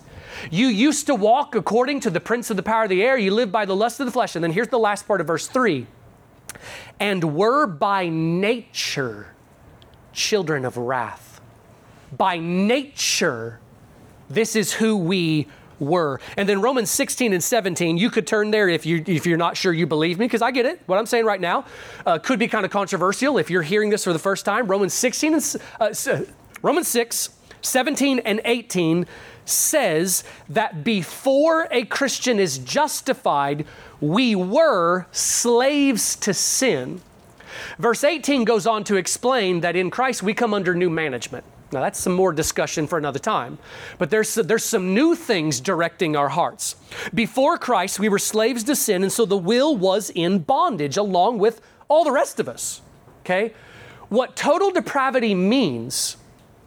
You used to walk according to the prince of the power of the air. You lived by the lust of the flesh. And then here's the last part of verse 3 and were by nature children of wrath. By nature, this is who we were. And then Romans 16 and 17, you could turn there if, you, if you're not sure you believe me, because I get it. What I'm saying right now uh, could be kind of controversial if you're hearing this for the first time. Romans 16 and, uh, Romans 6, 17 and 18 says that before a Christian is justified, we were slaves to sin. Verse 18 goes on to explain that in Christ we come under new management. Now, that's some more discussion for another time. But there's, there's some new things directing our hearts. Before Christ, we were slaves to sin, and so the will was in bondage along with all the rest of us. Okay? What total depravity means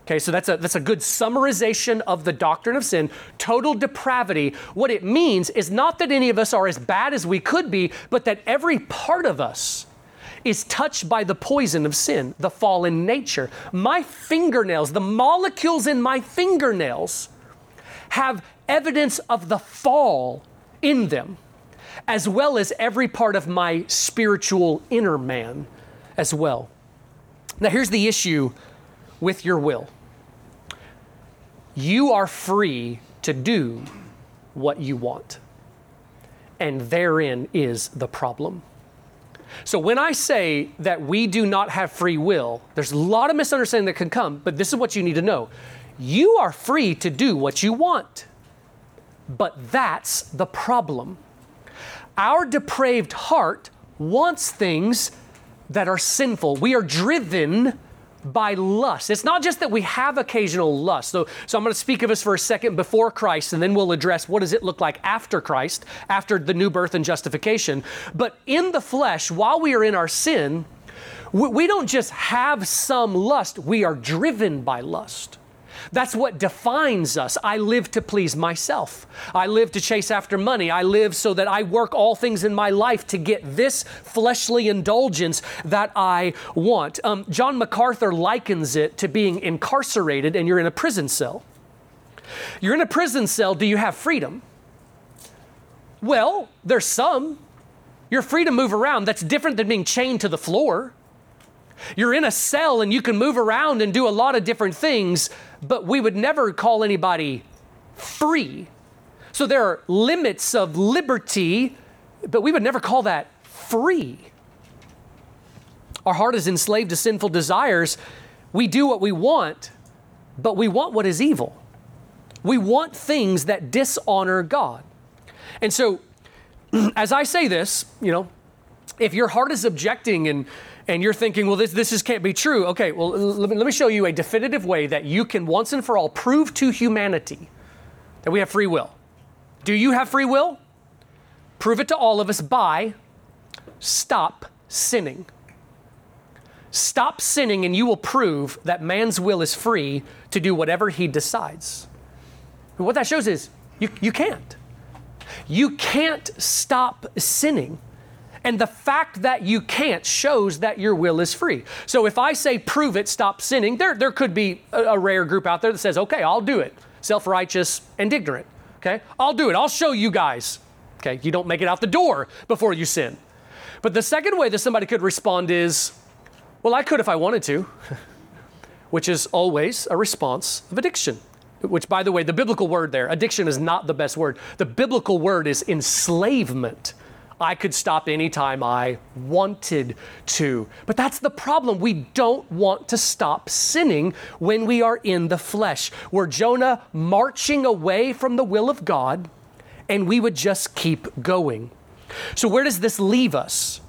Okay, so that's a, that's a good summarization of the doctrine of sin. Total depravity, what it means is not that any of us are as bad as we could be, but that every part of us is touched by the poison of sin, the fallen nature. My fingernails, the molecules in my fingernails, have evidence of the fall in them, as well as every part of my spiritual inner man as well. Now, here's the issue with your will you are free to do what you want. And therein is the problem. So when I say that we do not have free will, there's a lot of misunderstanding that can come, but this is what you need to know. You are free to do what you want. But that's the problem. Our depraved heart wants things that are sinful. We are driven by lust. It's not just that we have occasional lust. So, so I'm going to speak of us for a second before Christ, and then we'll address what does it look like after Christ, after the new birth and justification. But in the flesh, while we are in our sin, we, we don't just have some lust, we are driven by lust. That's what defines us. I live to please myself. I live to chase after money. I live so that I work all things in my life to get this fleshly indulgence that I want. Um, John MacArthur likens it to being incarcerated and you're in a prison cell. You're in a prison cell, do you have freedom? Well, there's some. You're free to move around. That's different than being chained to the floor. You're in a cell and you can move around and do a lot of different things, but we would never call anybody free. So there are limits of liberty, but we would never call that free. Our heart is enslaved to sinful desires. We do what we want, but we want what is evil. We want things that dishonor God. And so, as I say this, you know, if your heart is objecting and and you're thinking, well, this, this just can't be true. Okay, well, let me, let me show you a definitive way that you can once and for all prove to humanity that we have free will. Do you have free will? Prove it to all of us by stop sinning. Stop sinning, and you will prove that man's will is free to do whatever he decides. What that shows is you, you can't. You can't stop sinning. And the fact that you can't shows that your will is free. So if I say, prove it, stop sinning, there, there could be a, a rare group out there that says, okay, I'll do it. Self righteous and ignorant. Okay? I'll do it. I'll show you guys. Okay? You don't make it out the door before you sin. But the second way that somebody could respond is, well, I could if I wanted to, which is always a response of addiction. Which, by the way, the biblical word there, addiction is not the best word. The biblical word is enslavement. I could stop anytime I wanted to. But that's the problem. We don't want to stop sinning when we are in the flesh. We're Jonah marching away from the will of God, and we would just keep going. So, where does this leave us?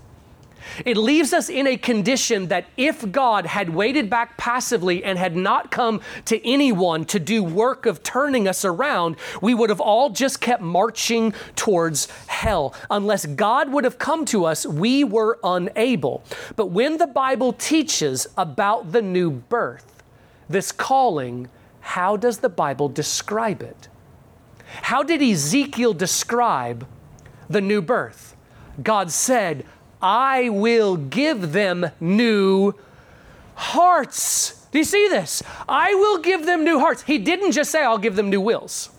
It leaves us in a condition that if God had waited back passively and had not come to anyone to do work of turning us around, we would have all just kept marching towards hell. Unless God would have come to us, we were unable. But when the Bible teaches about the new birth, this calling, how does the Bible describe it? How did Ezekiel describe the new birth? God said, I will give them new hearts. Do you see this? I will give them new hearts. He didn't just say, I'll give them new wills.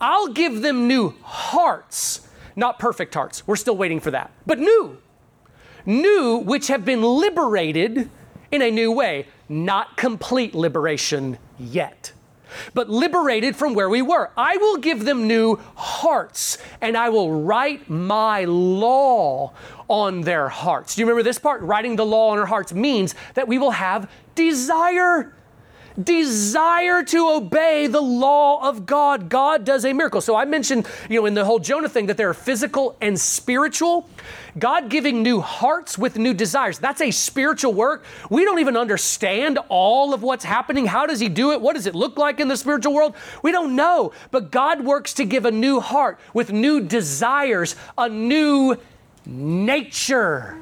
I'll give them new hearts, not perfect hearts. We're still waiting for that, but new. New, which have been liberated in a new way, not complete liberation yet but liberated from where we were. I will give them new hearts, and I will write my law on their hearts. Do you remember this part? Writing the law on our hearts means that we will have desire desire to obey the law of God. God does a miracle. So I mentioned, you know, in the whole Jonah thing that there are physical and spiritual. God giving new hearts with new desires. That's a spiritual work. We don't even understand all of what's happening. How does He do it? What does it look like in the spiritual world? We don't know. But God works to give a new heart with new desires, a new nature.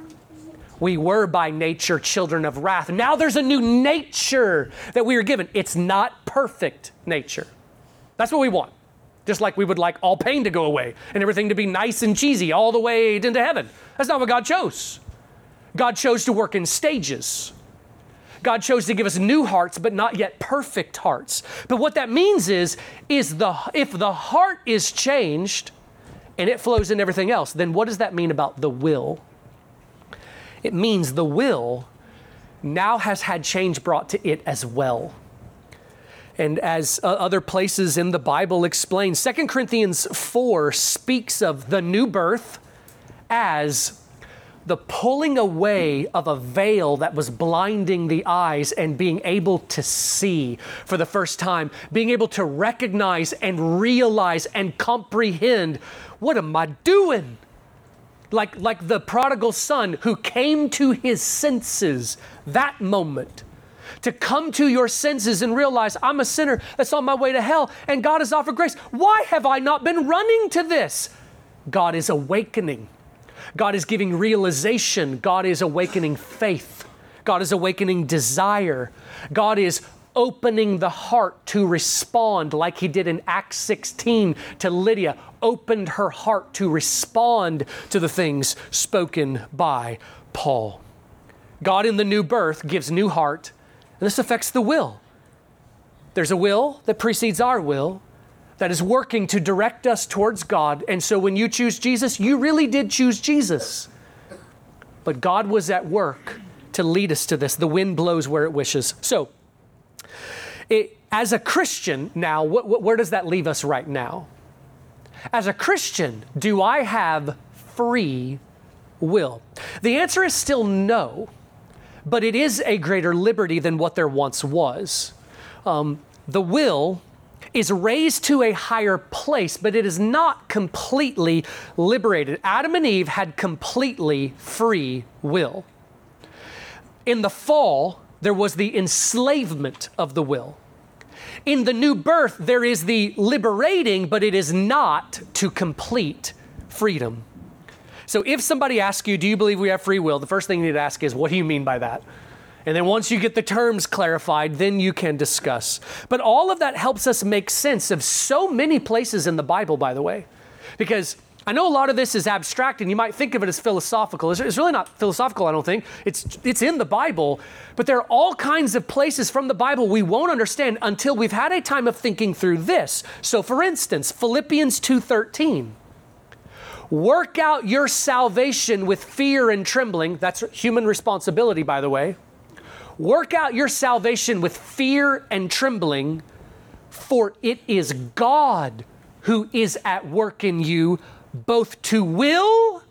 We were by nature children of wrath. Now there's a new nature that we are given. It's not perfect nature. That's what we want. Just like we would like all pain to go away and everything to be nice and cheesy all the way into heaven. That's not what God chose. God chose to work in stages. God chose to give us new hearts, but not yet perfect hearts. But what that means is, is the if the heart is changed and it flows in everything else, then what does that mean about the will? It means the will now has had change brought to it as well. And as uh, other places in the Bible explain, 2 Corinthians 4 speaks of the new birth as the pulling away of a veil that was blinding the eyes and being able to see for the first time, being able to recognize and realize and comprehend what am I doing? like, like the prodigal son who came to his senses that moment. To come to your senses and realize I'm a sinner that's on my way to hell and God has offered grace. Why have I not been running to this? God is awakening. God is giving realization. God is awakening faith. God is awakening desire. God is opening the heart to respond, like he did in Acts 16 to Lydia, opened her heart to respond to the things spoken by Paul. God in the new birth gives new heart, and this affects the will. There's a will that precedes our will that is working to direct us towards God. And so when you choose Jesus, you really did choose Jesus. But God was at work to lead us to this. The wind blows where it wishes. So, it, as a Christian now, where does that leave us right now? As a Christian, do I have free will? The answer is still no, but it is a greater liberty than what there once was. Um, the will is raised to a higher place, but it is not completely liberated. Adam and Eve had completely free will. In the fall, there was the enslavement of the will. In the new birth, there is the liberating, but it is not to complete freedom. So if somebody asks you, Do you believe we have free will? the first thing you need to ask is, What do you mean by that? And then once you get the terms clarified, then you can discuss. But all of that helps us make sense of so many places in the Bible, by the way. Because I know a lot of this is abstract and you might think of it as philosophical. It's, really not philosophical, I don't think. It's, it's in the Bible, but there are all kinds of places from the Bible we won't understand until we've had a time of thinking through this. So for instance, Philippians 2:13. Work out your salvation with fear and trembling. That's human responsibility, by the way. Work out your salvation with fear and trembling, for it is God who is at work in you both to will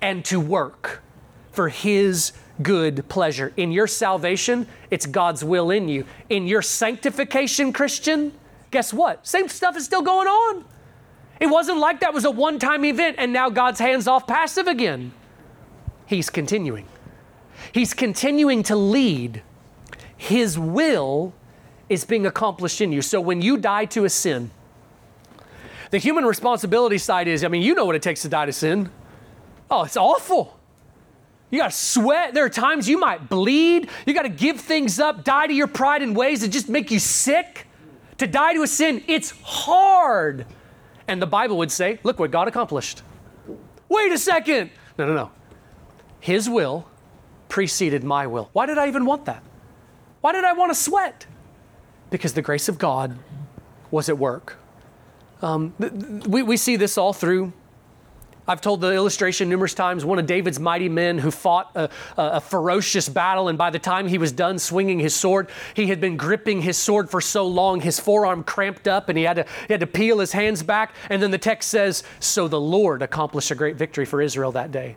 and to work for His good pleasure. In your salvation, it's God's will in you. In your sanctification, Christian, guess what? Same stuff is still going on. It wasn't like that was a one time event and now God's hands off passive again. He's continuing. He's continuing to lead. His will is being accomplished in you. So when you die to a sin, the human responsibility side is I mean, you know what it takes to die to sin. Oh, it's awful. You got to sweat. There are times you might bleed. You got to give things up, die to your pride in ways that just make you sick. To die to a sin, it's hard. And the Bible would say, look what God accomplished. Wait a second. No, no, no. His will preceded my will. Why did I even want that? Why did I want to sweat? Because the grace of God was at work. Um, we, we see this all through I've told the illustration numerous times. One of David's mighty men who fought a, a, ferocious battle, and by the time he was done swinging his sword, he had been gripping his sword for so long, his forearm cramped up, and he had to, he had to peel his hands back. And then the text says, So the Lord accomplished a great victory for Israel that day.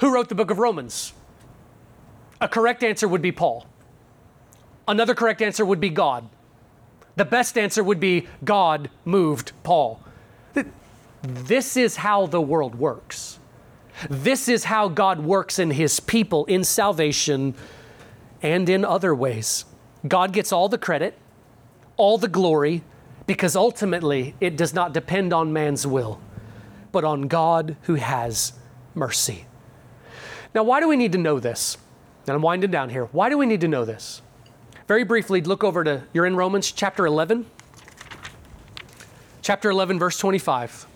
Who wrote the book of Romans? A correct answer would be Paul. Another correct answer would be God. The best answer would be God moved Paul. This is how the world works. This is how God works in his people in salvation and in other ways. God gets all the credit, all the glory, because ultimately it does not depend on man's will, but on God who has mercy. Now, why do we need to know this? And I'm winding down here. Why do we need to know this? Very briefly, look over to, you're in Romans chapter 11. Chapter 11, verse 25.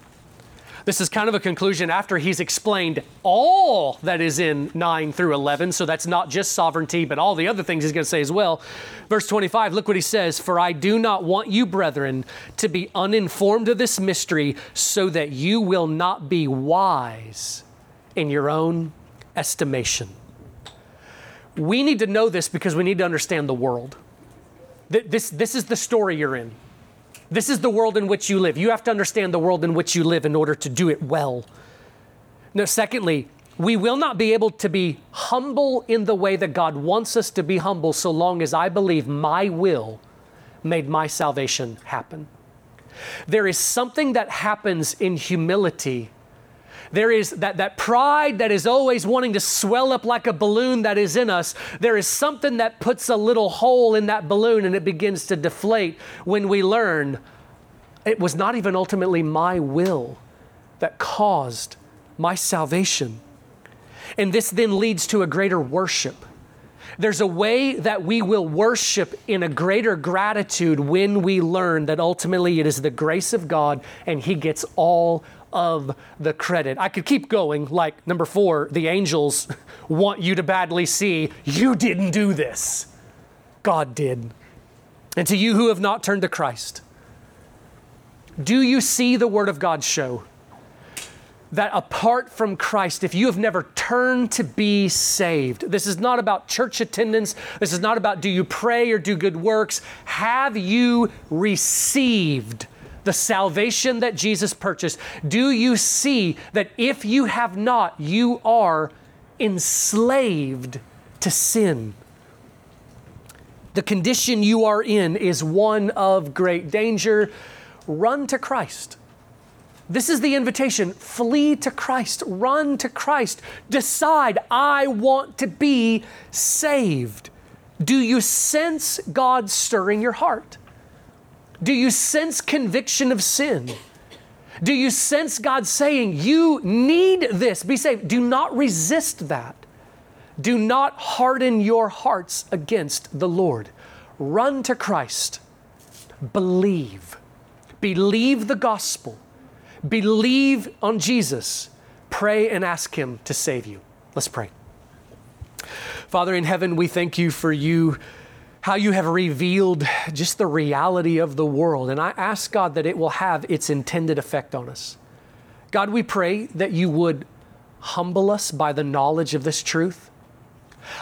This is kind of a conclusion after he's explained all that is in 9 through 11. So that's not just sovereignty, but all the other things he's going to say as well. Verse 25, look what he says For I do not want you, brethren, to be uninformed of this mystery, so that you will not be wise in your own estimation. We need to know this because we need to understand the world. This, this is the story you're in. This is the world in which you live. You have to understand the world in which you live in order to do it well. Now, secondly, we will not be able to be humble in the way that God wants us to be humble so long as I believe my will made my salvation happen. There is something that happens in humility there is that, that pride that is always wanting to swell up like a balloon that is in us. There is something that puts a little hole in that balloon and it begins to deflate when we learn it was not even ultimately my will that caused my salvation. And this then leads to a greater worship. There's a way that we will worship in a greater gratitude when we learn that ultimately it is the grace of God and He gets all of the credit. I could keep going, like number four, the angels want you to badly see, you didn't do this. God did. And to you who have not turned to Christ, do you see the Word of God show that apart from Christ, if you have never turned to be saved, this is not about church attendance, this is not about do you pray or do good works, have you received? The salvation that Jesus purchased, do you see that if you have not, you are enslaved to sin? The condition you are in is one of great danger. Run to Christ. This is the invitation. Flee to Christ. Run to Christ. Decide, I want to be saved. Do you sense God stirring your heart? Do you sense conviction of sin? Do you sense God saying, You need this? Be saved. Do not resist that. Do not harden your hearts against the Lord. Run to Christ. Believe. Believe the gospel. Believe on Jesus. Pray and ask Him to save you. Let's pray. Father in heaven, we thank you for you how you have revealed just the reality of the world. And I ask God that it will have its intended effect on us. God, we pray that you would humble us by the knowledge of this truth.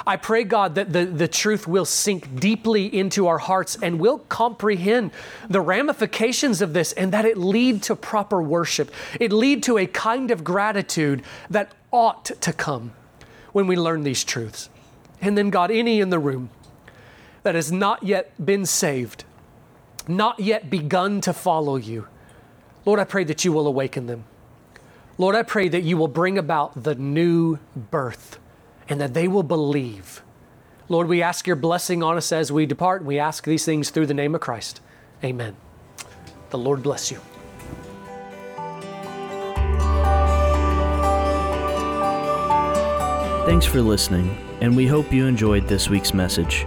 I pray, God, that the, the truth will sink deeply into our hearts and we'll comprehend the ramifications of this and that it lead to proper worship. It lead to a kind of gratitude that ought to come when we learn these truths. And then, God, any in the room that has not yet been saved, not yet begun to follow you, Lord, I pray that you will awaken them. Lord, I pray that you will bring about the new birth and that they will believe. Lord, we ask your blessing on us as we depart, and we ask these things through the name of Christ. Amen. The Lord bless you. Thanks for listening, and we hope you enjoyed this week's message.